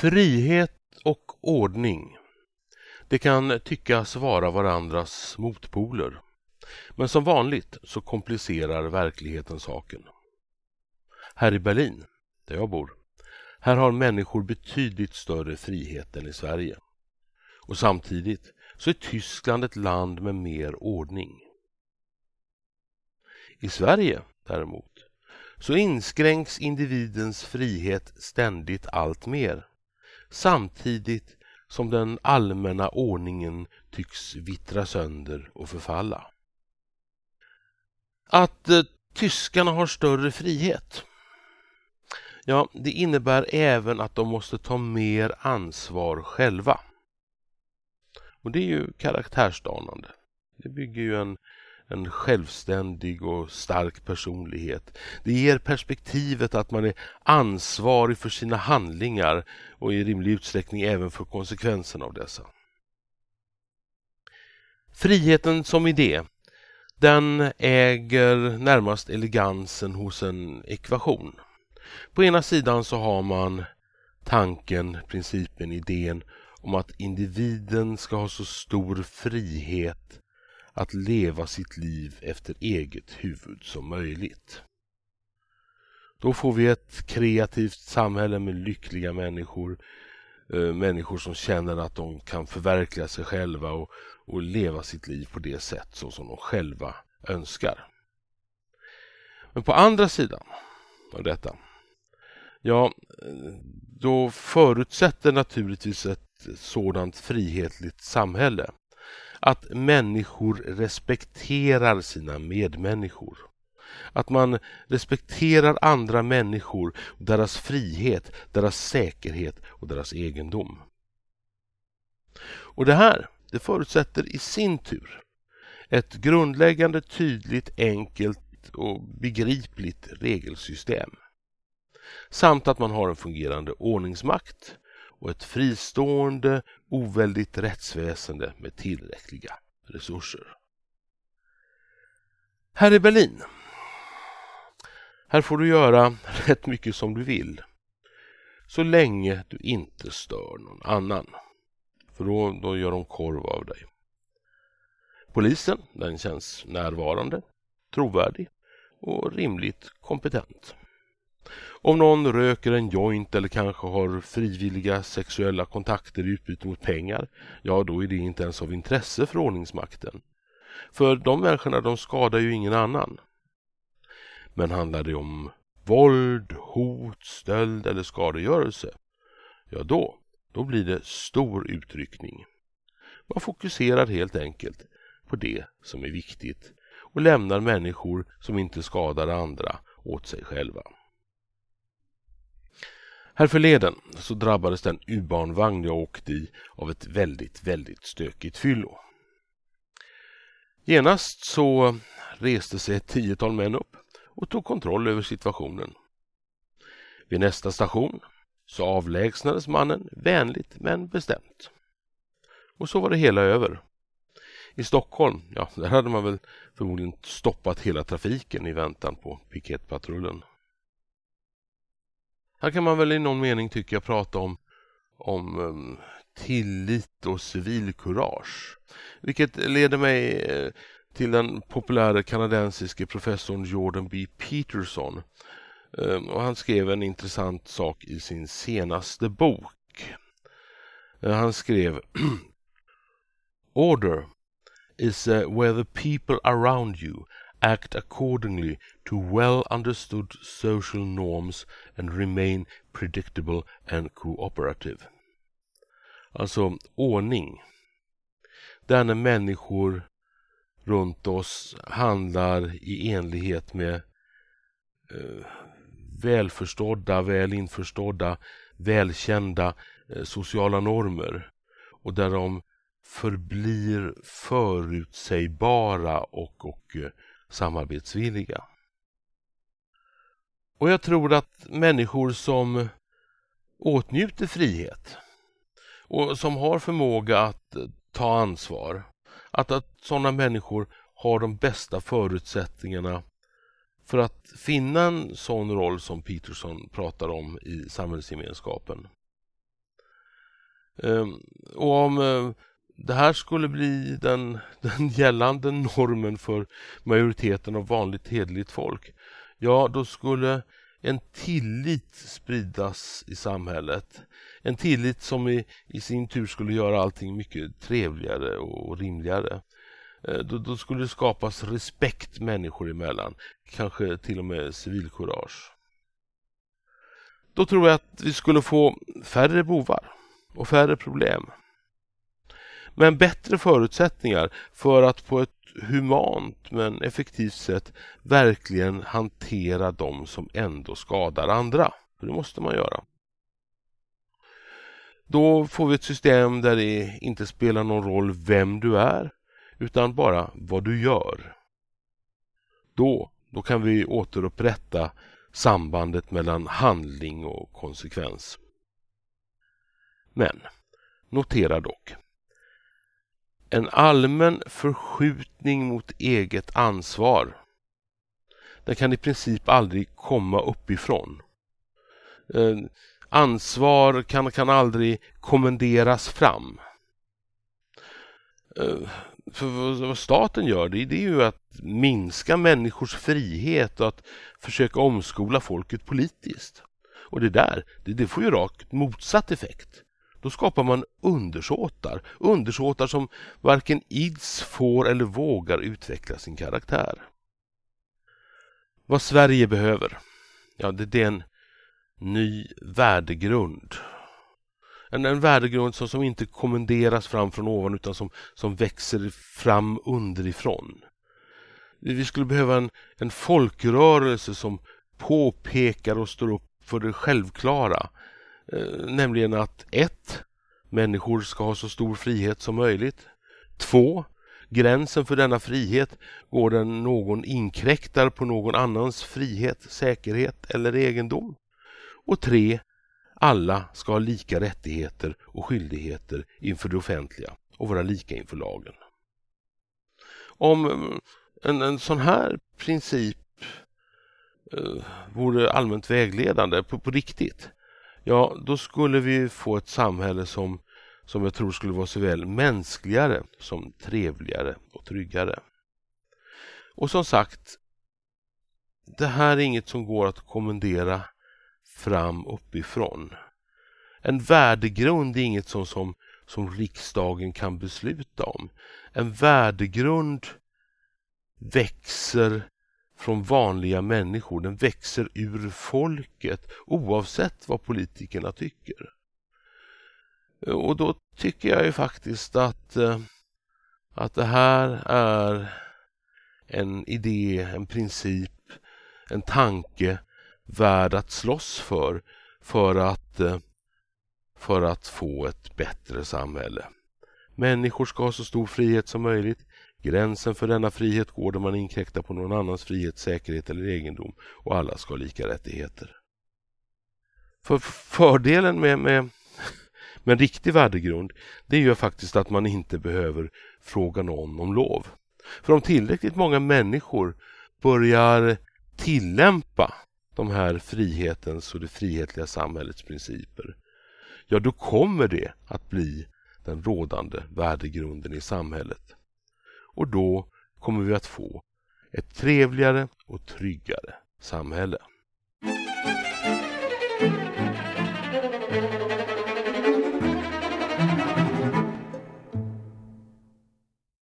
Frihet och ordning. Det kan tyckas vara varandras motpoler. Men som vanligt så komplicerar verkligheten saken. Här i Berlin, där jag bor, här har människor betydligt större frihet än i Sverige. Och samtidigt så är Tyskland ett land med mer ordning. I Sverige däremot så inskränks individens frihet ständigt allt mer samtidigt som den allmänna ordningen tycks vittra sönder och förfalla. Att eh, tyskarna har större frihet Ja, det innebär även att de måste ta mer ansvar själva. Och det är ju karaktärsdanande. Det bygger ju en, en självständig och stark personlighet. Det ger perspektivet att man är ansvarig för sina handlingar och i rimlig utsträckning även för konsekvenserna av dessa. Friheten som idé, den äger närmast elegansen hos en ekvation. På ena sidan så har man tanken, principen, idén om att individen ska ha så stor frihet att leva sitt liv efter eget huvud som möjligt. Då får vi ett kreativt samhälle med lyckliga människor, eh, människor som känner att de kan förverkliga sig själva och, och leva sitt liv på det sätt så som de själva önskar. Men på andra sidan av detta Ja, då förutsätter naturligtvis ett sådant frihetligt samhälle att människor respekterar sina medmänniskor. Att man respekterar andra människor, deras frihet, deras säkerhet och deras egendom. Och det här, det förutsätter i sin tur ett grundläggande, tydligt, enkelt och begripligt regelsystem samt att man har en fungerande ordningsmakt och ett fristående, oväldigt rättsväsende med tillräckliga resurser. Här i Berlin. Här får du göra rätt mycket som du vill. Så länge du inte stör någon annan. För då, då gör de korv av dig. Polisen, den känns närvarande, trovärdig och rimligt kompetent. Om någon röker en joint eller kanske har frivilliga sexuella kontakter i utbyte mot pengar, ja då är det inte ens av intresse för ordningsmakten. För de människorna de skadar ju ingen annan. Men handlar det om våld, hot, stöld eller skadegörelse, ja då, då blir det stor utryckning. Man fokuserar helt enkelt på det som är viktigt och lämnar människor som inte skadar andra åt sig själva. Härförleden så drabbades den U-barnvagn jag åkte i av ett väldigt, väldigt stökigt fyllo. Genast så reste sig ett tiotal män upp och tog kontroll över situationen. Vid nästa station så avlägsnades mannen vänligt men bestämt. Och så var det hela över. I Stockholm, ja, där hade man väl förmodligen stoppat hela trafiken i väntan på piketpatrullen. Här kan man väl i någon mening tycka jag prata om, om um, tillit och civilkurage. Vilket leder mig eh, till den populära kanadensiske professorn Jordan B. Peterson. Um, och han skrev en intressant sak i sin senaste bok. Uh, han skrev Order is uh, where the people around you act accordingly to well understood social norms and remain predictable and cooperative. Alltså ordning. Där när människor runt oss handlar i enlighet med eh, välförstådda, väl införstådda, välkända eh, sociala normer och där de förblir förutsägbara och, och eh, samarbetsvilliga. Och jag tror att människor som åtnjuter frihet och som har förmåga att ta ansvar, att, att sådana människor har de bästa förutsättningarna för att finna en sån roll som Peterson pratar om i samhällsgemenskapen. Ehm, och om eh, det här skulle bli den, den gällande normen för majoriteten av vanligt hedligt folk, ja då skulle en tillit spridas i samhället. En tillit som i, i sin tur skulle göra allting mycket trevligare och rimligare. Eh, då, då, skulle det skapas respekt människor emellan, kanske till och med civilkurage. Då tror jag att vi skulle få färre bovar och färre problem. Men bättre förutsättningar för att på ett humant men effektivt sätt verkligen hantera de som ändå skadar andra. För det måste man göra. Då får vi ett system där det inte spelar någon roll vem du är utan bara vad du gör. Då, då kan vi återupprätta sambandet mellan handling och konsekvens. Men notera dock en allmän förskjutning mot eget ansvar. Den kan i princip aldrig komma uppifrån. Eh, ansvar kan, kan aldrig kommenderas fram. Eh, för vad staten gör det, det är ju att minska människors frihet och att försöka omskola folket politiskt. Och det där, det, det får ju rakt motsatt effekt. Då skapar man undersåtar, undersåtar som varken ids, får eller vågar utveckla sin karaktär. Vad Sverige behöver, ja det är en ny värdegrund. En, en värdegrund som, som inte kommenderas fram från ovan utan som, som växer fram underifrån. Vi skulle behöva en, en folkrörelse som påpekar och står upp för det självklara. Eh, nämligen att 1. Människor ska ha så stor frihet som möjligt. 2. Gränsen för denna frihet går den någon inkräktar på någon annans frihet, säkerhet eller egendom. Och 3. Alla ska ha lika rättigheter och skyldigheter inför det offentliga och vara lika inför lagen. Om eh, en, en sån här princip eh, vore allmänt vägledande på, på riktigt, ja då skulle vi få ett samhälle som, som jag tror skulle vara såväl mänskligare som trevligare och tryggare. Och som sagt, det här är inget som går att kommendera fram uppifrån. En värdegrund är inget som, som, som riksdagen kan besluta om. En värdegrund växer från vanliga människor. Den växer ur folket oavsett vad politikerna tycker. Och då tycker jag ju faktiskt att, eh, att det här är en idé, en princip, en tanke värd att slåss för, för att, eh, för att få ett bättre samhälle. Människor ska ha så stor frihet som möjligt. Gränsen för denna frihet går där man inkräktar på någon annans frihet, säkerhet eller egendom och alla ska ha lika rättigheter. För fördelen med, med, med en riktig värdegrund det är ju faktiskt att man inte behöver fråga någon om lov. För om tillräckligt många människor börjar tillämpa de här frihetens och det frihetliga samhällets principer, ja då kommer det att bli den rådande värdegrunden i samhället. Och då kommer vi att få ett trevligare och tryggare samhälle.